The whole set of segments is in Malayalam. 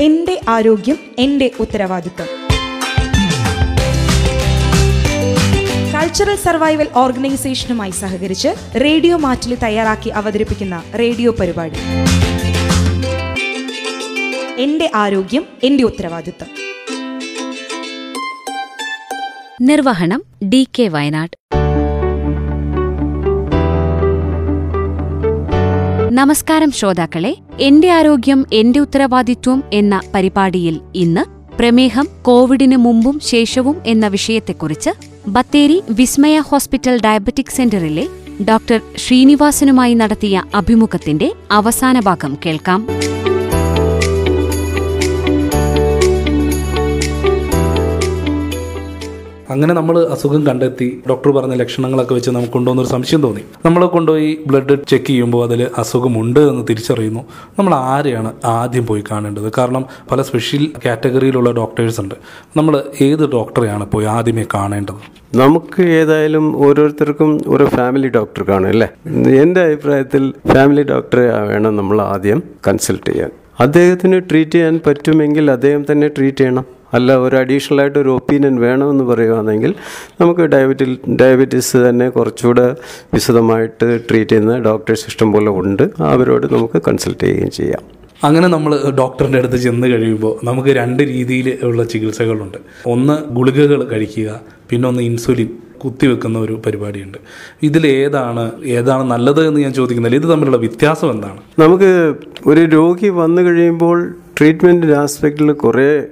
എന്റെ ആരോഗ്യം എന്റെ ഉത്തരവാദിത്വം കൾച്ചറൽ സർവൈവൽ ഓർഗനൈസേഷനുമായി സഹകരിച്ച് റേഡിയോ മാറ്റിൽ തയ്യാറാക്കി അവതരിപ്പിക്കുന്ന റേഡിയോ പരിപാടി. എന്റെ ആരോഗ്യം എന്റെ ഉത്തരവാദിത്വം നിർവഹണം ഡി കെ വയനാട്. നമസ്കാരം ശ്രോതാക്കളെ എന്റെ ആരോഗ്യം എന്റെ ഉത്തരവാദിത്വം എന്ന പരിപാടിയിൽ ഇന്ന് പ്രമേഹം കോവിഡിന് മുമ്പും ശേഷവും എന്ന വിഷയത്തെക്കുറിച്ച് ബത്തേരി വിസ്മയ ഹോസ്പിറ്റൽ ഡയബറ്റിക് സെന്ററിലെ ഡോക്ടർ ശ്രീനിവാസനുമായി നടത്തിയ അഭിമുഖത്തിന്റെ അവസാന ഭാഗം കേൾക്കാം. അങ്ങനെ നമ്മൾ അസുഖം കണ്ടെത്തി ഡോക്ടർ പറഞ്ഞ ലക്ഷണങ്ങളൊക്കെ വെച്ച് നമുക്ക് കൊണ്ടുവന്നൊരു സംശയം തോന്നി. നമ്മൾ കൊണ്ടുപോയി ബ്ലഡ് ചെക്ക് ചെയ്യുമ്പോൾ അതിൽ അസുഖമുണ്ട് എന്ന് തിരിച്ചറിയുന്നു. നമ്മൾ ആരെയാണ് ആദ്യം പോയി കാണേണ്ടത്? കാരണം പല സ്പെഷ്യൽ കാറ്റഗറിയിലുള്ള ഡോക്ടേഴ്സ് ഉണ്ട്. നമ്മൾ ഏത് ഡോക്ടറെയാണ് പോയി ആദ്യമേ കാണേണ്ടത്? നമുക്ക് ഏതായാലും ഓരോരുത്തർക്കും ഒരു ഫാമിലി ഡോക്ടർ കാണും അല്ലേ? എന്റെ അഭിപ്രായത്തിൽ ഫാമിലി ഡോക്ടറെ വേണം നമ്മൾ ആദ്യം കൺസൾട്ട് ചെയ്യാൻ. അദ്ദേഹത്തിന് ട്രീറ്റ് ചെയ്യാൻ പറ്റുമെങ്കിൽ അദ്ദേഹം തന്നെ ട്രീറ്റ് ചെയ്യണം. അല്ല ഒരു അഡീഷണൽ ആയിട്ട് ഒരു ഒപ്പീനിയൻ വേണമെന്ന് പറയുകയാണെങ്കിൽ നമുക്ക് ഡയബറ്റിൽ ഡയബറ്റീസ് തന്നെ കുറച്ചുകൂടെ വിശദമായിട്ട് ട്രീറ്റ് ചെയ്യുന്ന ഡോക്ടേഴ്സ് ഇഷ്ടം പോലെ ഉണ്ട്. അവരോട് നമുക്ക് കൺസൾട്ട് ചെയ്യുകയും ചെയ്യാം. അങ്ങനെ നമ്മൾ ഡോക്ടറിന്റെ അടുത്ത് ചെന്ന് കഴിയുമ്പോൾ നമുക്ക് രണ്ട് രീതിയിൽ ഉള്ള ചികിത്സകളുണ്ട്. ഒന്ന് ഗുളികകൾ കഴിക്കുക പിന്നെ ഒന്ന് ഇൻസുലിൻ കുത്തിവെക്കുന്ന ഒരു പരിപാടിയുണ്ട്. ഇതിൽ ഏതാണ് ഏതാണ് നല്ലത് എന്ന് ഞാൻ ചോദിക്കുന്നില്ല. ഇത് തമ്മിലുള്ള വ്യത്യാസം എന്താണ്? നമുക്ക് ഒരു രോഗി വന്നു കഴിയുമ്പോൾ ട്രീറ്റ്മെന്റിന്റെ ആസ്പെക്റ്റിൽ കുറേ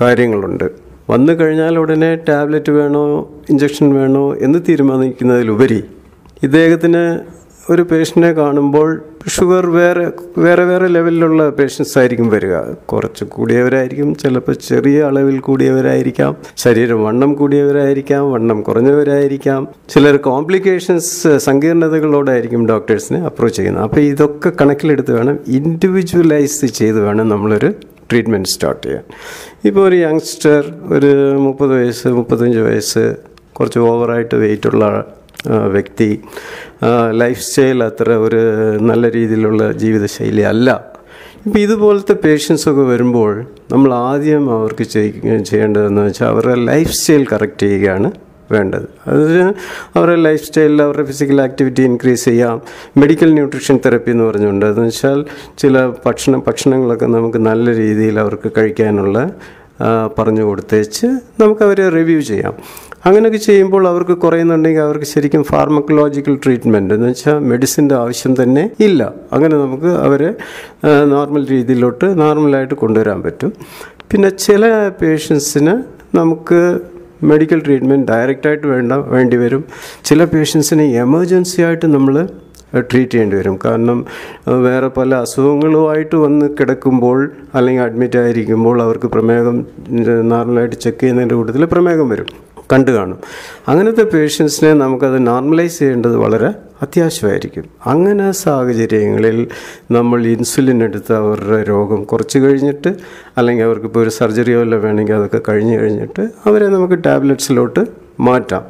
കാര്യങ്ങളുണ്ട്. വന്നു കഴിഞ്ഞാൽ ഉടനെ ടാബ്ലറ്റ് വേണോ ഇഞ്ചക്ഷൻ വേണോ എന്ന് തീരുമാനിക്കുന്നതിലുപരി ഇദ്ദേഹത്തിന് ഒരു പേഷ്യന്റിനെ കാണുമ്പോൾ ഷുഗർ വേറെ വേറെ വേറെ ലെവലിലുള്ള പേഷ്യൻസ് ആയിരിക്കും വരിക. കുറച്ച് കൂടിയവരായിരിക്കും ചിലപ്പോൾ ചെറിയ അളവിൽ കൂടിയവരായിരിക്കാം ശരീരം വണ്ണം കൂടിയവരായിരിക്കാം വണ്ണം കുറഞ്ഞവരായിരിക്കാം. ചിലർ കോംപ്ലിക്കേഷൻസ് സങ്കീർണതകളോടായിരിക്കും ഡോക്ടേഴ്സിനെ അപ്രോച്ച് ചെയ്യുന്നത്. അപ്പോൾ ഇതൊക്കെ കണക്കിലെടുത്ത് വേണം ഇൻഡിവിജ്വലൈസ് ചെയ്ത് വേണം നമ്മളൊരു ട്രീറ്റ്മെന്റ് സ്റ്റാർട്ട് ചെയ്യാൻ. ഇപ്പോൾ ഒരു യങ്സ്റ്റർ ഒരു മുപ്പത് വയസ്സ് മുപ്പത്തഞ്ച് വയസ്സ് കുറച്ച് ഓവറായിട്ട് വെയിറ്റുള്ള വ്യക്തി ലൈഫ് സ്റ്റൈൽ അത്ര ഒരു നല്ല രീതിയിലുള്ള ജീവിതശൈലി അല്ല. ഇപ്പോൾ ഇതുപോലത്തെ പേഷ്യൻസൊക്കെ വരുമ്പോൾ നമ്മൾ ആദ്യം അവർക്ക് ചെയ്യേണ്ടതെന്ന് വെച്ചാൽ അവരുടെ ലൈഫ് സ്റ്റൈൽ കറക്റ്റ് ചെയ്യുകയാണ്. വേണ്ടത്. അതിന് അവരുടെ ലൈഫ് സ്റ്റൈലിൽ അവരുടെ ഫിസിക്കൽ ആക്ടിവിറ്റി ഇൻക്രീസ് ചെയ്യാം. മെഡിക്കൽ ന്യൂട്രീഷൻ തെറപ്പി എന്ന് പറഞ്ഞുകൊണ്ട്. അതെന്ന് വെച്ചാൽ ചില ഭക്ഷണ ഭക്ഷണങ്ങളൊക്കെ നമുക്ക് നല്ല രീതിയിൽ അവർക്ക് കഴിക്കാനുള്ള പറഞ്ഞു കൊടുത്തേച്ച് നമുക്ക് അവരെ റിവ്യൂ ചെയ്യാം. അങ്ങനെയൊക്കെ ചെയ്യുമ്പോൾ അവർക്ക് കുറയുന്നുണ്ടെങ്കിൽ അവർക്ക് ശരിക്കും ഫാർമക്കോളജിക്കൽ ട്രീറ്റ്മെന്റ് എന്ന് വെച്ചാൽ മെഡിസിന്റെ ആവശ്യം തന്നെ ഇല്ല. അങ്ങനെ നമുക്ക് അവരെ നോർമൽ രീതിയിലോട്ട് നോർമലായിട്ട് കൊണ്ടുവരാൻ പറ്റും. പിന്നെ ചില പേഷ്യൻസിന് നമുക്ക് മെഡിക്കൽ ട്രീറ്റ്മെന്റ് ഡയറക്റ്റായിട്ട് വേണ്ട വേണ്ടി വരും. ചില പേഷ്യൻസിനെ എമർജൻസി ആയിട്ട് നമ്മൾ ട്രീറ്റ് ചെയ്യേണ്ടി വരും. കാരണം വേറെ പല അസുഖങ്ങളുമായിട്ട് വന്ന് കിടക്കുമ്പോൾ അല്ലെങ്കിൽ അഡ്മിറ്റ് ആയിരിക്കുമ്പോൾ അവർക്ക് പ്രമേഹം നോർമലായിട്ട് ചെക്ക് ചെയ്യുന്നതിന്റെ കൂട്ടത്തിൽ പ്രമേഹം വരും. കണ്ടു കാണും. അങ്ങനത്തെ പേഷ്യൻസിനെ നമുക്കത് നോർമലൈസ് ചെയ്യേണ്ടത് വളരെ അത്യാവശ്യമായിരിക്കും. അങ്ങനെ സാഹചര്യങ്ങളിൽ നമ്മൾ ഇൻസുലിൻ എടുത്ത് അവരുടെ രോഗം കുറച്ച് കഴിഞ്ഞിട്ട് അല്ലെങ്കിൽ അവർക്കിപ്പോൾ ഒരു സർജറിയോ അല്ല വേണമെങ്കിൽ അതൊക്കെ കഴിഞ്ഞ് കഴിഞ്ഞിട്ട് അവരെ നമുക്ക് ടാബ്ലറ്റ്സിലോട്ട് മാറ്റാം.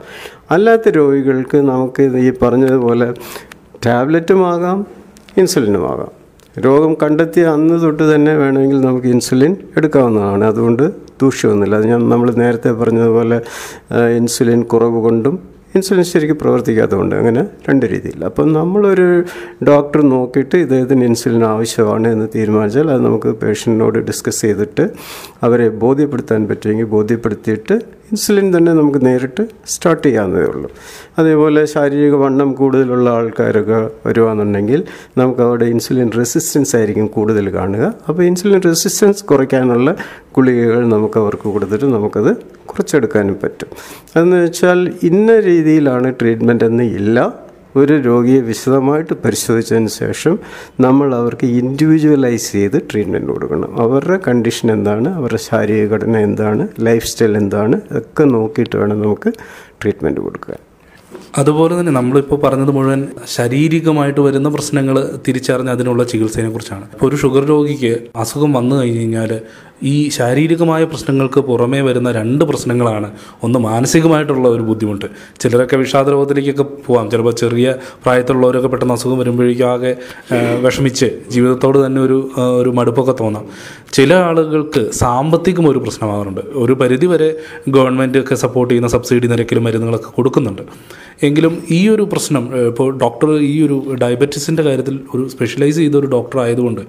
അല്ലാത്ത രോഗികൾക്ക് നമുക്ക് ഈ പറഞ്ഞതുപോലെ ടാബ്ലറ്റുമാകാം ഇൻസുലിനുമാകാം രോഗം കണ്ടെത്തിയ അന്ന് തൊട്ട് തന്നെ വേണമെങ്കിൽ നമുക്ക് ഇൻസുലിൻ എടുക്കാവുന്നതാണ്. അതുകൊണ്ട് ദൂഷ്യമൊന്നുമില്ല അത് ഞാൻ നമ്മൾ നേരത്തെ പറഞ്ഞതുപോലെ ഇൻസുലിൻ കുറവ് കൊണ്ടും ഇൻസുലിൻ ശരിക്കും പ്രവർത്തിക്കാത്തതുകൊണ്ട് അങ്ങനെ രണ്ട് രീതിയിൽ അപ്പം നമ്മളൊരു ഡോക്ടർ നോക്കിയിട്ട് ഇദ്ദേഹത്തിന് ഇൻസുലിൻ ആവശ്യമാണ് എന്ന് തീരുമാനിച്ചാൽ അത് നമുക്ക് പേഷ്യന്റിനോട് ഡിസ്കസ് ചെയ്തിട്ട് അവരെ ബോധ്യപ്പെടുത്താൻ പറ്റുമെങ്കിൽ ബോധ്യപ്പെടുത്തിയിട്ട് ഇൻസുലിൻ തന്നെ നമുക്ക് നേരിട്ട് സ്റ്റാർട്ട് ചെയ്യാവുന്നതേ ഉള്ളൂ. അതേപോലെ ശാരീരിക വണ്ണം കൂടുതലുള്ള ആൾക്കാരൊക്കെ വരുവാന്നുണ്ടെങ്കിൽ നമുക്ക് അവിടെ ഇൻസുലിൻ റെസിസ്റ്റൻസ് ആയിരിക്കും കൂടുതൽ കാണുക. അപ്പോൾ ഇൻസുലിൻ റെസിസ്റ്റൻസ് കുറയ്ക്കാനുള്ള ഗുളികകൾ നമുക്ക് അവർക്ക് കൊടുത്തിട്ട് നമുക്കത് കുറച്ചെടുക്കാനും പറ്റും. അതെന്ന് വെച്ചാൽ ഇന്ന രീതിയിലാണ് ട്രീറ്റ്മെന്റ് എന്ന് ഇല്ല. ഒരു രോഗിയെ വിശദമായിട്ട് പരിശോധിച്ചതിന് ശേഷം നമ്മൾ അവർക്ക് ഇൻഡിവിജ്വലൈസ് ചെയ്ത് ട്രീറ്റ്മെന്റ് കൊടുക്കണം. അവരുടെ കണ്ടീഷൻ എന്താണ്? അവരുടെ ശാരീരിക ഘടന എന്താണ്? ലൈഫ് സ്റ്റൈൽ എന്താണ്? ഒക്കെ നോക്കിയിട്ട് വേണം നമുക്ക് ട്രീറ്റ്മെന്റ് കൊടുക്കാൻ. അതുപോലെ തന്നെ നമ്മളിപ്പോൾ പറഞ്ഞത് മുഴുവൻ ശാരീരികമായിട്ട് വരുന്ന പ്രശ്നങ്ങൾ തിരിച്ചറിഞ്ഞ് അതിനുള്ള ചികിത്സയെ കുറിച്ചാണ് ഇപ്പോൾ ഒരു ഷുഗർ രോഗിക്ക് അസുഖം വന്നു കഴിഞ്ഞ് കഴിഞ്ഞാൽ ഈ ശാരീരികമായ പ്രശ്നങ്ങൾക്ക് പുറമേ വരുന്ന രണ്ട് പ്രശ്നങ്ങളാണ്. ഒന്ന് മാനസികമായിട്ടുള്ള ഒരു ബുദ്ധിമുട്ട്. ചിലരൊക്കെ വിഷാദ രോഗത്തിലേക്കൊക്കെ പോകാം ചിലപ്പോൾ ചെറിയ പ്രായത്തിലുള്ളവരൊക്കെ പെട്ടെന്ന് അസുഖം വരുമ്പോഴേക്കും ആകെ വിഷമിച്ച് ജീവിതത്തോട് തന്നെ ഒരു ഒരു മടുപ്പൊക്കെ തോന്നാം. ചില ആളുകൾക്ക് സാമ്പത്തികം ഒരു പ്രശ്നമാകാറുണ്ട്. ഒരു പരിധിവരെ ഗവൺമെന്റ് ഒക്കെ സപ്പോർട്ട് ചെയ്യുന്ന സബ്സിഡി നിരക്കിൽ മരുന്നുകളൊക്കെ കൊടുക്കുന്നുണ്ട്. എങ്കിലും ഈ ഒരു പ്രശ്നം ഇപ്പോൾ ഡോക്ടർ ഈ ഒരു ഡയബറ്റീസിന്റെ കാര്യത്തിൽ ഒരു സ്പെഷ്യലൈസ് ചെയ്ത ഒരു ഡോക്ടർ ആയതുകൊണ്ട്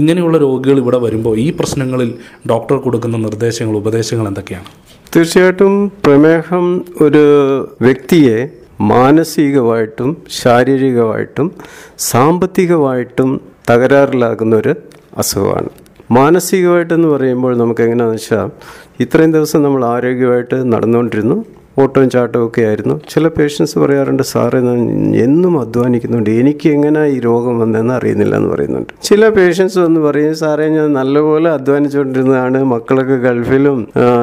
ഇങ്ങനെയുള്ള രോഗികൾ ഇവിടെ വരുമ്പോൾ ഈ പ്രശ്നങ്ങളിൽ ഡോക്ടർ കൊടുക്കുന്ന നിർദ്ദേശങ്ങൾ ഉപദേശങ്ങൾ എന്തൊക്കെയാണ്? തീർച്ചയായിട്ടും പ്രമേഹം ഒരു വ്യക്തിയെ മാനസികമായിട്ടും ശാരീരികമായിട്ടും സാമ്പത്തികമായിട്ടും തകരാറിലാക്കുന്ന ഒരു അസുഖമാണ്. മാനസികമായിട്ടെന്ന് പറയുമ്പോൾ നമുക്ക് എങ്ങനെയാണെന്ന് വെച്ചാൽ ഇത്രയും ദിവസം നമ്മൾ ആരോഗ്യമായിട്ട് നടന്നുകൊണ്ടിരുന്നു. ഓട്ടവും ചാട്ടവും ഒക്കെ ആയിരുന്നു. ചില പേഷ്യൻസ് പറയാറുണ്ട് സാറേ എന്നും അധ്വാനിക്കുന്നുണ്ട്. എനിക്ക് എങ്ങനെ ഈ രോഗം വന്നതെന്ന് അറിയുന്നില്ല എന്ന് പറയുന്നുണ്ട്. ചില പേഷ്യൻസ് വന്ന് പറയും സാറേ ഞാൻ നല്ലപോലെ അധ്വാനിച്ചുകൊണ്ടിരുന്നതാണ്. മക്കളൊക്കെ ഗൾഫിലും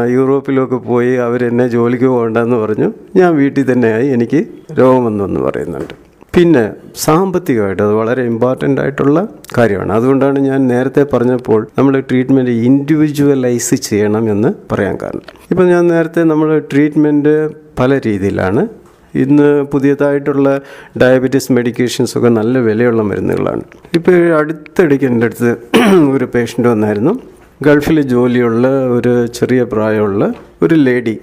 യൂറോപ്പിലും ഒക്കെ പോയി അവരെന്നെ ജോലിക്ക് പോകണ്ടെന്ന് പറഞ്ഞു. ഞാൻ വീട്ടിൽ തന്നെയായി എനിക്ക് രോഗം വന്നു എന്ന് പറയുന്നുണ്ട്. പിന്നെ സാമ്പത്തികമായിട്ട് അത് വളരെ ഇമ്പോർട്ടന്റ് ആയിട്ടുള്ള കാര്യമാണ്. അതുകൊണ്ടാണ് ഞാൻ നേരത്തെ പറഞ്ഞപ്പോൾ നമ്മൾ ട്രീറ്റ്മെന്റ് ഇൻഡിവിജ്വലൈസ് ചെയ്യണം എന്ന് പറയാൻ കാരണം. ഇപ്പം ഞാൻ നേരത്തെ നമ്മൾ ട്രീറ്റ്മെന്റ് പല രീതിയിലാണ്. ഇന്ന് പുതിയതായിട്ടുള്ള ഡയബറ്റീസ് മെഡിക്കേഷൻസ് ഒക്കെ നല്ല വിലയുള്ള മരുന്നുകളാണ്. ഇപ്പോൾ അടുത്തിടയ്ക്ക് എന്റെ അടുത്ത് ഒരു പേഷ്യന്റ് വന്നായിരുന്നു. ഗൾഫിൽ ജോലിയുള്ള ഒരു ചെറിയ പ്രായമുള്ള ഒരു ലേഡി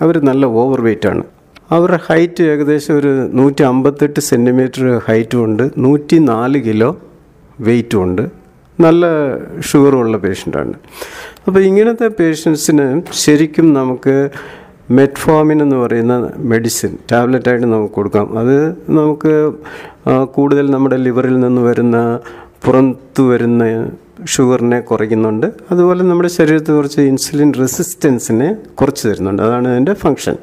അവർ നല്ല ഓവർ വെയ്റ്റാണ് അവരുടെ ഹൈറ്റ് ഏകദേശം ഒരു നൂറ്റി അമ്പത്തെട്ട് സെന്റിമീറ്റർ ഹൈറ്റും ഉണ്ട്. നൂറ്റി നാല് കിലോ വെയിറ്റും ഉണ്ട്. നല്ല ഷുഗറുള്ള പേഷ്യന്റാണ്. അപ്പോൾ ഇങ്ങനത്തെ പേഷ്യൻസിന് ശരിക്കും നമുക്ക് മെറ്റ്ഫോമിൻ എന്ന് പറയുന്ന മെഡിസിൻ ടാബ്ലറ്റായിട്ട് നമുക്ക് കൊടുക്കാം. അത് നമുക്ക് കൂടുതൽ നമ്മുടെ ലിവറിൽ നിന്ന് വരുന്ന പുറത്തു വരുന്ന ഷുഗറിനെ കുറയ്ക്കുന്നുണ്ട്. അതുപോലെ നമ്മുടെ ശരീരത്തിൽ കുറച്ച് ഇൻസുലിൻ റെസിസ്റ്റൻസിനെ കുറച്ച് തരുന്നുണ്ട്. അതാണ് അതിന്റെ ഫങ്ഷൻ.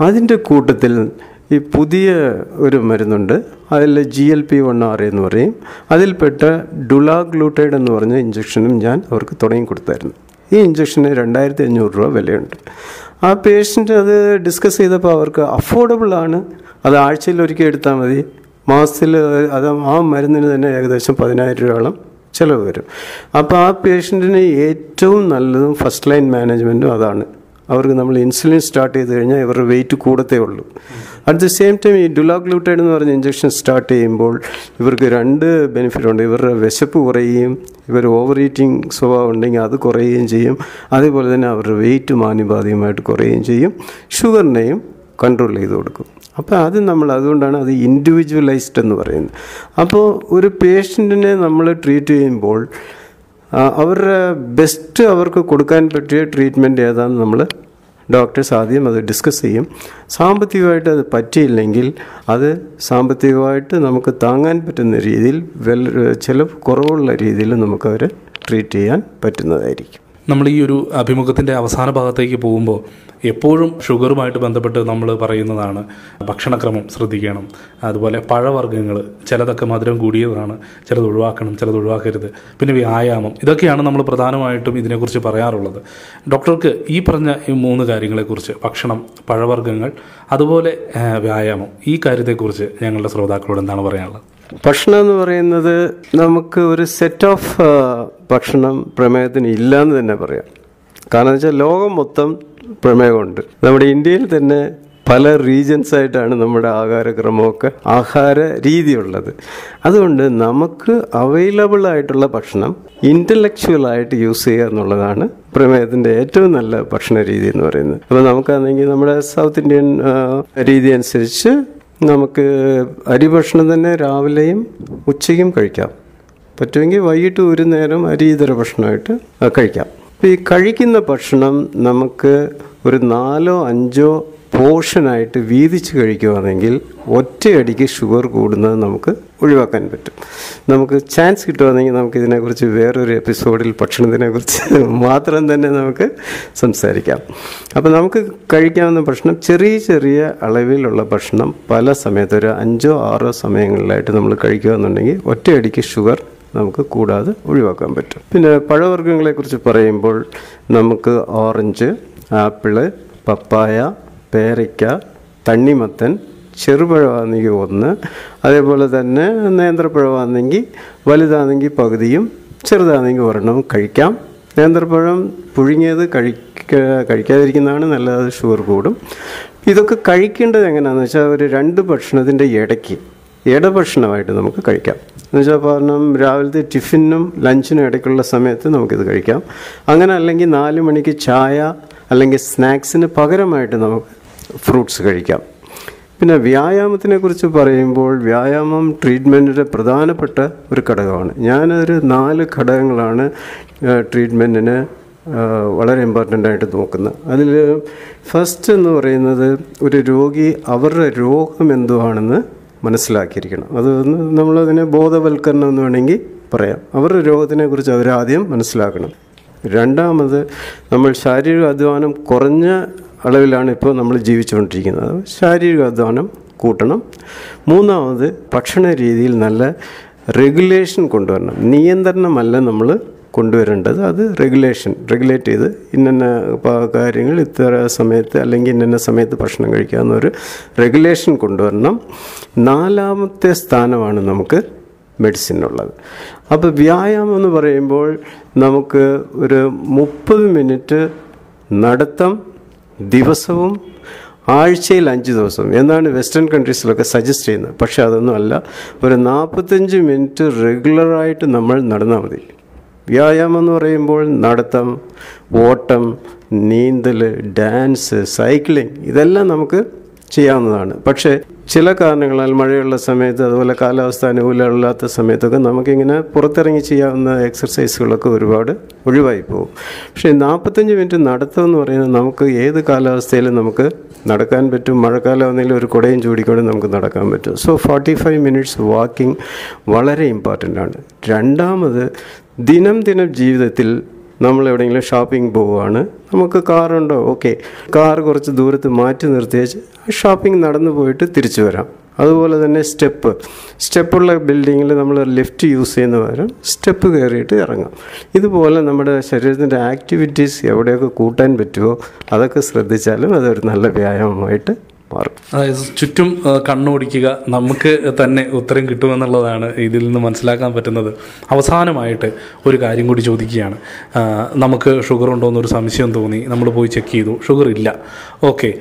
അതിന്റെ കൂട്ടത്തിൽ ഈ പുതിയ ഒരു മരുന്നുണ്ട്. അതിൽ G L P one R എന്ന് പറയും. അതിൽപ്പെട്ട ഡുലാഗ്ലൂട്ടൈഡ് എന്ന് പറഞ്ഞ ഇഞ്ചക്ഷനും ഞാൻ അവർക്ക് തുടങ്ങി കൊടുത്തായിരുന്നു. ഈ ഇഞ്ചക്ഷന് രണ്ടായിരത്തി അഞ്ഞൂറ് രൂപ വിലയുണ്ട്. ആ പേഷ്യന്റ് അത് ഡിസ്കസ് ചെയ്തപ്പോൾ അവർക്ക് അഫോർഡബിൾ ആണ്. അത് ആഴ്ചയിൽ ഒരിക്കൽ എടുത്താൽ മതി. മാസത്തിൽ അത് ആ മരുന്നിന് തന്നെ ഏകദേശം പതിനായിരം രൂപയോളം ചിലവ് വരും. അപ്പോൾ ആ പേഷ്യന്റിന് ഏറ്റവും നല്ലതും ഫസ്റ്റ് ലൈൻ മാനേജ്മെന്റും അതാണ്. അവർക്ക് നമ്മൾ ഇൻസുലിൻ സ്റ്റാർട്ട് ചെയ്ത് കഴിഞ്ഞാൽ ഇവരുടെ വെയിറ്റ് കൂടത്തേ ഉള്ളൂ. അറ്റ് ദ സെയിം ടൈം ഈ ഡുലാഗ്ലൂട്ടൈഡ് എന്ന് പറഞ്ഞ ഇഞ്ചക്ഷൻ സ്റ്റാർട്ട് ചെയ്യുമ്പോൾ ഇവർക്ക് രണ്ട് ബെനിഫിറ്റ് ഉണ്ട്. ഇവരുടെ വിശപ്പ് കുറയുകയും ഇവർ ഓവർ ഈറ്റിംഗ് സ്വഭാവം ഉണ്ടെങ്കിൽ അത് കുറയുകയും ചെയ്യും. അതേപോലെ തന്നെ അവരുടെ വെയിറ്റ് മാനുപാതികമായിട്ട് കുറയുകയും ചെയ്യും. ഷുഗറിനെയും കൺട്രോൾ ചെയ്ത് കൊടുക്കും. അപ്പോൾ അത് നമ്മൾ അതുകൊണ്ടാണ് അത് ഇൻഡിവിജ്വലൈസ്ഡ് എന്ന് പറയുന്നത്. അപ്പോൾ ഒരു പേഷ്യന്റിനെ നമ്മൾ ട്രീറ്റ് ചെയ്യുമ്പോൾ അവരുടെ ബെസ്റ്റ് അവർക്ക് കൊടുക്കാൻ പറ്റിയ ട്രീറ്റ്മെന്റ് ഏതാണെന്ന് നമ്മൾ ഡോക്ടേഴ്സ് ആദ്യം അത് ഡിസ്കസ് ചെയ്യും. സാമ്പത്തികമായിട്ട് അത് പറ്റിയില്ലെങ്കിൽ അത് സാമ്പത്തികമായിട്ട് നമുക്ക് താങ്ങാൻ പറ്റുന്ന രീതിയിൽ വെൽ ചിലവ് കുറവുള്ള രീതിയിൽ നമുക്കവരെ ട്രീറ്റ് ചെയ്യാൻ പറ്റുന്നതായിരിക്കും. നമ്മൾ ഈ ഒരു അഭിമുഖത്തിന്റെ അവസാന ഭാഗത്തേക്ക് പോകുമ്പോൾ എപ്പോഴും ഷുഗറുമായിട്ട് ബന്ധപ്പെട്ട് നമ്മൾ പറയുന്നതാണ് ഭക്ഷണക്രമം ശ്രദ്ധിക്കണം. അതുപോലെ പഴവർഗങ്ങൾ ചിലതൊക്കെ മധുരം കൂടിയതാണ് ചിലത് ഒഴിവാക്കണം ചിലത് ഒഴിവാക്കരുത്. പിന്നെ വ്യായാമം ഇതൊക്കെയാണ് നമ്മൾ പ്രധാനമായിട്ടും ഇതിനെക്കുറിച്ച് പറയാറുള്ളത്. ഡോക്ടർക്ക് ഈ പറഞ്ഞ ഈ മൂന്ന് കാര്യങ്ങളെക്കുറിച്ച് ഭക്ഷണം പഴവർഗങ്ങൾ അതുപോലെ വ്യായാമം ഈ കാര്യത്തെക്കുറിച്ച് ഞങ്ങളുടെ ശ്രോതാക്കളോട് എന്താണ് പറയാനുള്ളത്? ഭക്ഷണം എന്ന് പറയുന്നത് നമുക്ക് ഒരു സെറ്റ് ഓഫ് ഭക്ഷണം പ്രമേഹത്തിന് ഇല്ലയെന്ന് തന്നെ പറയാം. കാരണം വെച്ചാൽ ലോകം മൊത്തം പ്രമേഹമുണ്ട് നമ്മുടെ ഇന്ത്യയിൽ തന്നെ പല റീജൻസ് ആയിട്ടാണ് നമ്മുടെ ആഹാരക്രമമൊക്കെ ആഹാര രീതിയുള്ളത്. അതുകൊണ്ട് നമുക്ക് അവൈലബിൾ ആയിട്ടുള്ള ഭക്ഷണം ഇന്റലക്ച്വൽ ആയിട്ട് യൂസ് ചെയ്യുക എന്നുള്ളതാണ് പ്രമേഹത്തിന്റെ ഏറ്റവും നല്ല ഭക്ഷണ രീതി എന്ന് പറയുന്നത്. അപ്പോൾ നമുക്കാണെങ്കിൽ നമ്മുടെ സൗത്ത് ഇന്ത്യൻ രീതി അനുസരിച്ച് നമുക്ക് അരി ഭക്ഷണം തന്നെ രാവിലെയും ഉച്ചയ്ക്കും കഴിക്കാം. പറ്റുമെങ്കിൽ വൈകിട്ട് ഒരു നേരം അരി ഇതര ഭക്ഷണമായിട്ട് കഴിക്കാം. ഈ കഴിക്കുന്ന ഭക്ഷണം നമുക്ക് ഒരു നാലോ അഞ്ചോ പോർഷനായിട്ട് വീതിച്ച് കഴിക്കുകയാണെങ്കിൽ ഒറ്റയടിക്ക് ഷുഗർ കൂടുന്നത് നമുക്ക് ഒഴിവാക്കാൻ പറ്റും. നമുക്ക് ചാൻസ് കിട്ടുവാണെങ്കിൽ നമുക്ക് ഇതിനെക്കുറിച്ച് വേറൊരു എപ്പിസോഡിൽ ഭക്ഷണത്തിനെക്കുറിച്ച് മാത്രം തന്നെ നമുക്ക് സംസാരിക്കാം. അപ്പോൾ നമുക്ക് കഴിക്കാവുന്ന ഭക്ഷണം ചെറിയ ചെറിയ അളവിലുള്ള ഭക്ഷണം പല സമയത്ത് ഒരു അഞ്ചോ ആറോ സമയങ്ങളിലായിട്ട് നമ്മൾ കഴിക്കുകയെന്നുണ്ടെങ്കിൽ ഒറ്റയടിക്ക് ഷുഗർ നമുക്ക് കൂടാതെ ഒഴിവാക്കാൻ പറ്റും. പിന്നെ പഴവർഗങ്ങളെക്കുറിച്ച് പറയുമ്പോൾ നമുക്ക് ഓറഞ്ച് ആപ്പിൾ പപ്പായ പേരയ്ക്ക തണ്ണിമത്തൻ ചെറുപഴമാണെങ്കിൽ ഒന്ന് അതേപോലെ തന്നെ നേന്ത്രപ്പഴമാണെങ്കിൽ വലുതാണെങ്കിൽ പകുതിയും ചെറുതാണെങ്കിൽ ഒരെണ്ണവും കഴിക്കാം. നേന്ത്രപ്പഴം പുഴുങ്ങിയത് കഴിക്ക കഴിക്കാതിരിക്കുന്നതാണ് നല്ലത് ഷുഗർ കൂടും. ഇതൊക്കെ കഴിക്കേണ്ടത് എങ്ങനെയാണെന്ന് വെച്ചാൽ ഒരു രണ്ട് ഭക്ഷണത്തിന്റെ ഇടയ്ക്ക് ഇടഭക്ഷണമായിട്ട് നമുക്ക് കഴിക്കാം. എന്നുവെച്ചാൽ പറഞ്ഞ രാവിലത്തെ ടിഫിനും ലഞ്ചിനും ഇടയ്ക്കുള്ള സമയത്ത് നമുക്കിത് കഴിക്കാം. അങ്ങനെ അല്ലെങ്കിൽ നാല് മണിക്ക് ചായ അല്ലെങ്കിൽ സ്നാക്സിന് പകരമായിട്ട് നമുക്ക് ഫ്രൂട്ട്സ് കഴിക്കാം. പിന്നെ വ്യായാമത്തിനെ കുറിച്ച് പറയുമ്പോൾ വ്യായാമം ട്രീറ്റ്മെന്റിന്റെ പ്രധാനപ്പെട്ട ഒരു ഘടകമാണ്. ഞാനൊരു നാല് ഘടകങ്ങളാണ് ട്രീറ്റ്മെന്റിന് വളരെ ഇമ്പോർട്ടന്റ് ആയിട്ട് നോക്കുന്നത്. അതിൽ ഫസ്റ്റ് എന്ന് പറയുന്നത് ഒരു രോഗി അവരുടെ രോഗം എന്തുവാണെന്ന് മനസ്സിലാക്കിയിരിക്കണം. അത് നമ്മളതിനെ ബോധവൽക്കരണം എന്ന് വേണമെങ്കിൽ പറയാം. അവരുടെ രോഗത്തിനെ കുറിച്ച് അവരാദ്യം മനസ്സിലാക്കണം. രണ്ടാമത് നമ്മൾ ശാരീരിക അധ്വാനം കുറഞ്ഞ അളവിലാണ് ഇപ്പോൾ നമ്മൾ ജീവിച്ചുകൊണ്ടിരിക്കുന്നത്. ശാരീരിക അധ്വാനം കൂട്ടണം. മൂന്നാമത് ഭക്ഷണ രീതിയിൽ നല്ല റെഗുലേഷൻ കൊണ്ടുവരണം. നിയന്ത്രണമല്ല നമ്മൾ കൊണ്ടുവരേണ്ടത് അത് റെഗുലേഷൻ റെഗുലേറ്റ് ചെയ്ത് ഇന്ന കാര്യങ്ങൾ ഇത്ര സമയത്ത് അല്ലെങ്കിൽ ഇന്ന സമയത്ത് ഭക്ഷണം കഴിക്കാവുന്ന ഒരു റെഗുലേഷൻ കൊണ്ടുവരണം. നാലാമത്തെ സ്ഥാനമാണ് നമുക്ക് മെഡിസിനുള്ളത് അപ്പോൾ വ്യായാമം എന്ന് പറയുമ്പോൾ നമുക്ക് ഒരു മുപ്പത് മിനിറ്റ് നടത്തം ദിവസവും ആഴ്ചയിൽ അഞ്ച് ദിവസം. എന്നാണ് വെസ്റ്റേൺ കൺട്രീസിലൊക്കെ സജസ്റ്റ് ചെയ്യുന്നത്? പക്ഷേ അതൊന്നും അല്ല. ഒരു നാൽപ്പത്തഞ്ച് മിനിറ്റ് റെഗുലറായിട്ട് നമ്മൾ നടന്നാൽ മതി. വ്യായാമം എന്ന് പറയുമ്പോൾ നടത്തം ഓട്ടം നീന്തൽ ഡാൻസ് സൈക്ലിംഗ് ഇതെല്ലാം നമുക്ക് ചെയ്യാവുന്നതാണ്. പക്ഷേ ചില കാരണങ്ങളാൽ മഴയുള്ള സമയത്ത് അതുപോലെ കാലാവസ്ഥ അനുകൂലമില്ലാത്ത സമയത്തൊക്കെ നമുക്കിങ്ങനെ പുറത്തിറങ്ങി ചെയ്യാവുന്ന എക്സർസൈസുകളൊക്കെ ഒരുപാട് ഒഴിവായി പോകും. പക്ഷേ നാൽപ്പത്തഞ്ച് മിനിറ്റ് നടത്തം എന്ന് പറയുന്നത് നമുക്ക് ഏത് കാലാവസ്ഥയിലും നമുക്ക് നടക്കാൻ പറ്റും. മഴക്കാലമാണെങ്കിലും ഒരു കുടയും ചൂടിക്കൊണ്ട് നമുക്ക് നടക്കാൻ പറ്റും. So forty five minutes walking വളരെ ഇമ്പോർട്ടന്റ് ആണ്. രണ്ടാമത് ദിനം ദിനം ജീവിതത്തിൽ നമ്മൾ എവിടെയെങ്കിലും ഷോപ്പിംഗ് പോവുകയാണ്. നമുക്ക് കാറുണ്ടോ ഓക്കെ കാർ കുറച്ച് ദൂരത്ത് മാറ്റി നിർത്തിയേച്ച് ഷോപ്പിംഗ് നടന്നു പോയിട്ട് തിരിച്ചു വരാം. അതുപോലെ തന്നെ സ്റ്റെപ്പ് സ്റ്റെപ്പുള്ള ബിൽഡിങ്ങിൽ നമ്മൾ ലിഫ്റ്റ് യൂസ് ചെയ്യുന്ന പകരം സ്റ്റെപ്പ് കയറിയിട്ട് ഇറങ്ങാം. ഇതുപോലെ നമ്മുടെ ശരീരത്തിന്റെ ആക്ടിവിറ്റീസ് എവിടെയൊക്കെ കൂട്ടാൻ പറ്റുമോ അതൊക്കെ ശ്രദ്ധിച്ചാലും അതൊരു നല്ല വ്യായാമമായിട്ട് മാറും. അതായത് ചുറ്റും കണ്ണോടിക്കുക നമുക്ക് തന്നെ ഉത്തരം കിട്ടുമെന്നുള്ളതാണ് ഇതിൽ നിന്ന് മനസ്സിലാക്കാൻ പറ്റുന്നത്. അവസാനമായിട്ട് ഒരു കാര്യം കൂടി ചോദിക്കുകയാണ്. നമുക്ക് ഷുഗർ ഉണ്ടോ എന്നൊരു സംശയം തോന്നി. നമ്മൾ പോയി ചെക്ക് ചെയ്തു. ഷുഗർ ഇല്ല. ഓക്കെ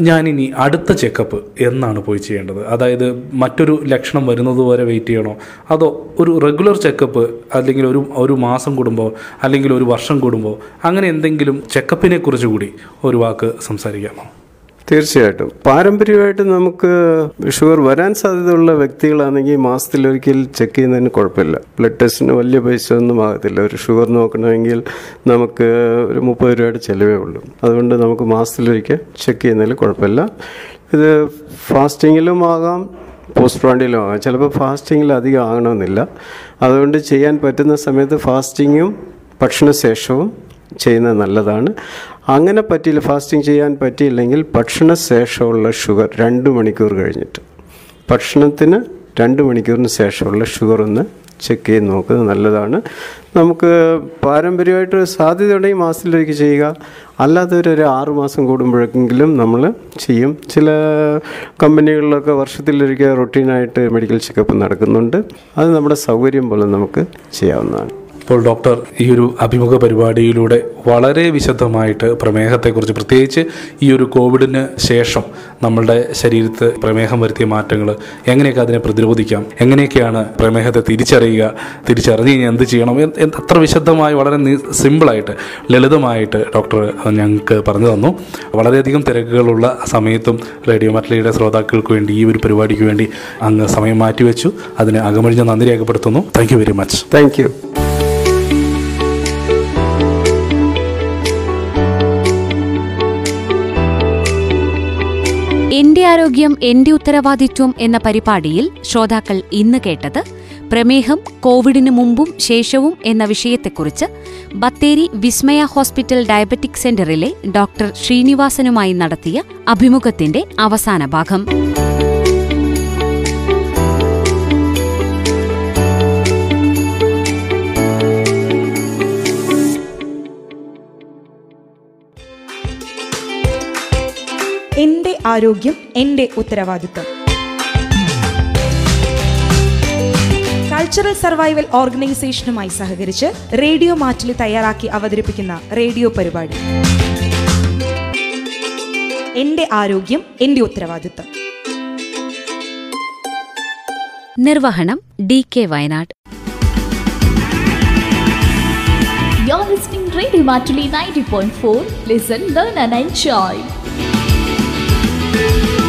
ഞാനിനി അടുത്ത ചെക്കപ്പ് എന്നാണ് പോയി ചെയ്യേണ്ടത്. അതായത് മറ്റൊരു ലക്ഷണം വരുന്നത് വരെ വെയിറ്റ് ചെയ്യണോ? അതോ ഒരു റെഗുലർ ചെക്കപ്പ് അല്ലെങ്കിൽ ഒരു ഒരു മാസം കൂടുമ്പോൾ അല്ലെങ്കിൽ ഒരു വർഷം കൂടുമ്പോൾ അങ്ങനെ എന്തെങ്കിലും ചെക്കപ്പിനെ കുറിച്ച് കൂടി ഒരു വാക്ക് സംസാരിക്കാമോ? തീർച്ചയായിട്ടും. പാരമ്പര്യമായിട്ട് നമുക്ക് ഷുഗർ വരാൻ സാധ്യതയുള്ള വ്യക്തികളാണെങ്കിൽ മാസത്തിലൊരിക്കൽ ചെക്ക് ചെയ്യുന്നതിന് കുഴപ്പമില്ല. ബ്ലഡ് ടെസ്റ്റിന് വലിയ പൈസ ഒന്നും ആകത്തില്ല. ഒരു ഷുഗർ നോക്കണമെങ്കിൽ നമുക്ക് ഒരു മുപ്പത് രൂപയുടെ ചിലവേ ഉള്ളൂ. അതുകൊണ്ട് നമുക്ക് മാസത്തിലൊരിക്കൽ ചെക്ക് ചെയ്യുന്നതിൽ കുഴപ്പമില്ല. ഇത് ഫാസ്റ്റിങ്ങിലും ആകാം പോസ്റ്റ് പ്രാണ്ടിലും ആകാം. ചിലപ്പോൾ ഫാസ്റ്റിങ്ങിൽ അധികം ആകണമെന്നില്ല. അതുകൊണ്ട് ചെയ്യാൻ പറ്റുന്ന സമയത്ത് ഫാസ്റ്റിങ്ങും ഭക്ഷണശേഷവും ചെയ്യുന്നത് നല്ലതാണ്. അങ്ങനെ പറ്റിയില്ല ഫാസ്റ്റിംഗ് ചെയ്യാൻ പറ്റിയില്ലെങ്കിൽ ഭക്ഷണശേഷമുള്ള ഷുഗർ രണ്ട് മണിക്കൂർ കഴിഞ്ഞിട്ട്. ഭക്ഷണത്തിന് രണ്ട് മണിക്കൂറിന് ശേഷമുള്ള ഷുഗർ ഒന്ന് ചെക്ക് ചെയ്ത് നോക്കുന്നത് നല്ലതാണ്. നമുക്ക് പാരമ്പര്യമായിട്ട് സാധ്യതയുണ്ടെങ്കിൽ മാസത്തിലേക്ക് ചെയ്യുക. അല്ലാതെ ഒരു ആറ് മാസം കൂടുമ്പോഴെങ്കിലും നമ്മൾ ചെയ്യും. ചില കമ്പനികളിലൊക്കെ വർഷത്തിലൊരിക്കൽ റൊട്ടീനായിട്ട് മെഡിക്കൽ ചെക്കപ്പ് നടക്കുന്നുണ്ട്. അത് നമ്മുടെ സൗകര്യം പോലെ നമുക്ക് ചെയ്യാവുന്നതാണ്. ഇപ്പോൾ ഡോക്ടർ ഈ ഒരു അഭിമുഖ പരിപാടിയിലൂടെ വളരെ വിശദമായിട്ട് പ്രമേഹത്തെക്കുറിച്ച് പ്രത്യേകിച്ച് ഈ ഒരു കോവിഡിന് ശേഷം നമ്മളുടെ ശരീരത്ത് പ്രമേഹം വരുത്തിയ മാറ്റങ്ങൾ എങ്ങനെയൊക്കെ അതിനെ പ്രതിരോധിക്കാം എങ്ങനെയൊക്കെയാണ് പ്രമേഹത്തെ തിരിച്ചറിയുക തിരിച്ചറിഞ്ഞ് കഴിഞ്ഞാൽ എന്ത് ചെയ്യണം അത്ര വിശദമായി വളരെ സിമ്പിളായിട്ട് ലളിതമായിട്ട് ഡോക്ടർ ഞങ്ങൾക്ക് പറഞ്ഞു തന്നു. വളരെയധികം തിരക്കുകളുള്ള സമയത്തും റേഡിയോ മറ്റലിയുടെ ശ്രോതാക്കൾക്ക് വേണ്ടി ഈ ഒരു പരിപാടിക്ക് വേണ്ടി അങ്ങ് സമയം മാറ്റിവെച്ചു. അതിന് അകമഴിഞ്ഞ നന്ദി രേഖപ്പെടുത്തുന്നു. Thank you very much. Thank you. ആരോഗ്യം എന്റെ ഉത്തരവാദിത്വം എന്ന പരിപാടിയിൽ ശ്രോതാക്കൾ ഇന്ന് കേട്ടത് പ്രമേഹം കോവിഡിന് മുമ്പും ശേഷവും എന്ന വിഷയത്തെക്കുറിച്ച് ബത്തേരി വിസ്മയ ഹോസ്പിറ്റൽ ഡയബറ്റിക് സെന്ററിലെ ഡോക്ടർ ശ്രീനിവാസനുമായി നടത്തിയ അഭിമുഖത്തിന്റെ അവസാന ഭാഗം. ആരോഗ്യം എന്റെ ഉത്തരവാദിത്വം കൾച്ചറൽ സർവൈവൽ ഓർഗനൈസേഷനുമായി സഹകരിച്ച് റേഡിയോ മാറ്റിൽ തയ്യാറാക്കി അവതരിപ്പിക്കുന്ന റേഡിയോ പരിപാടി എന്റെ ആരോഗ്യം എന്റെ ഉത്തരവാദിത്വം നിർവഹണം D K Wayanad You're listening Radio Matuli 90.4. Listen, learn and enjoy. Thank you.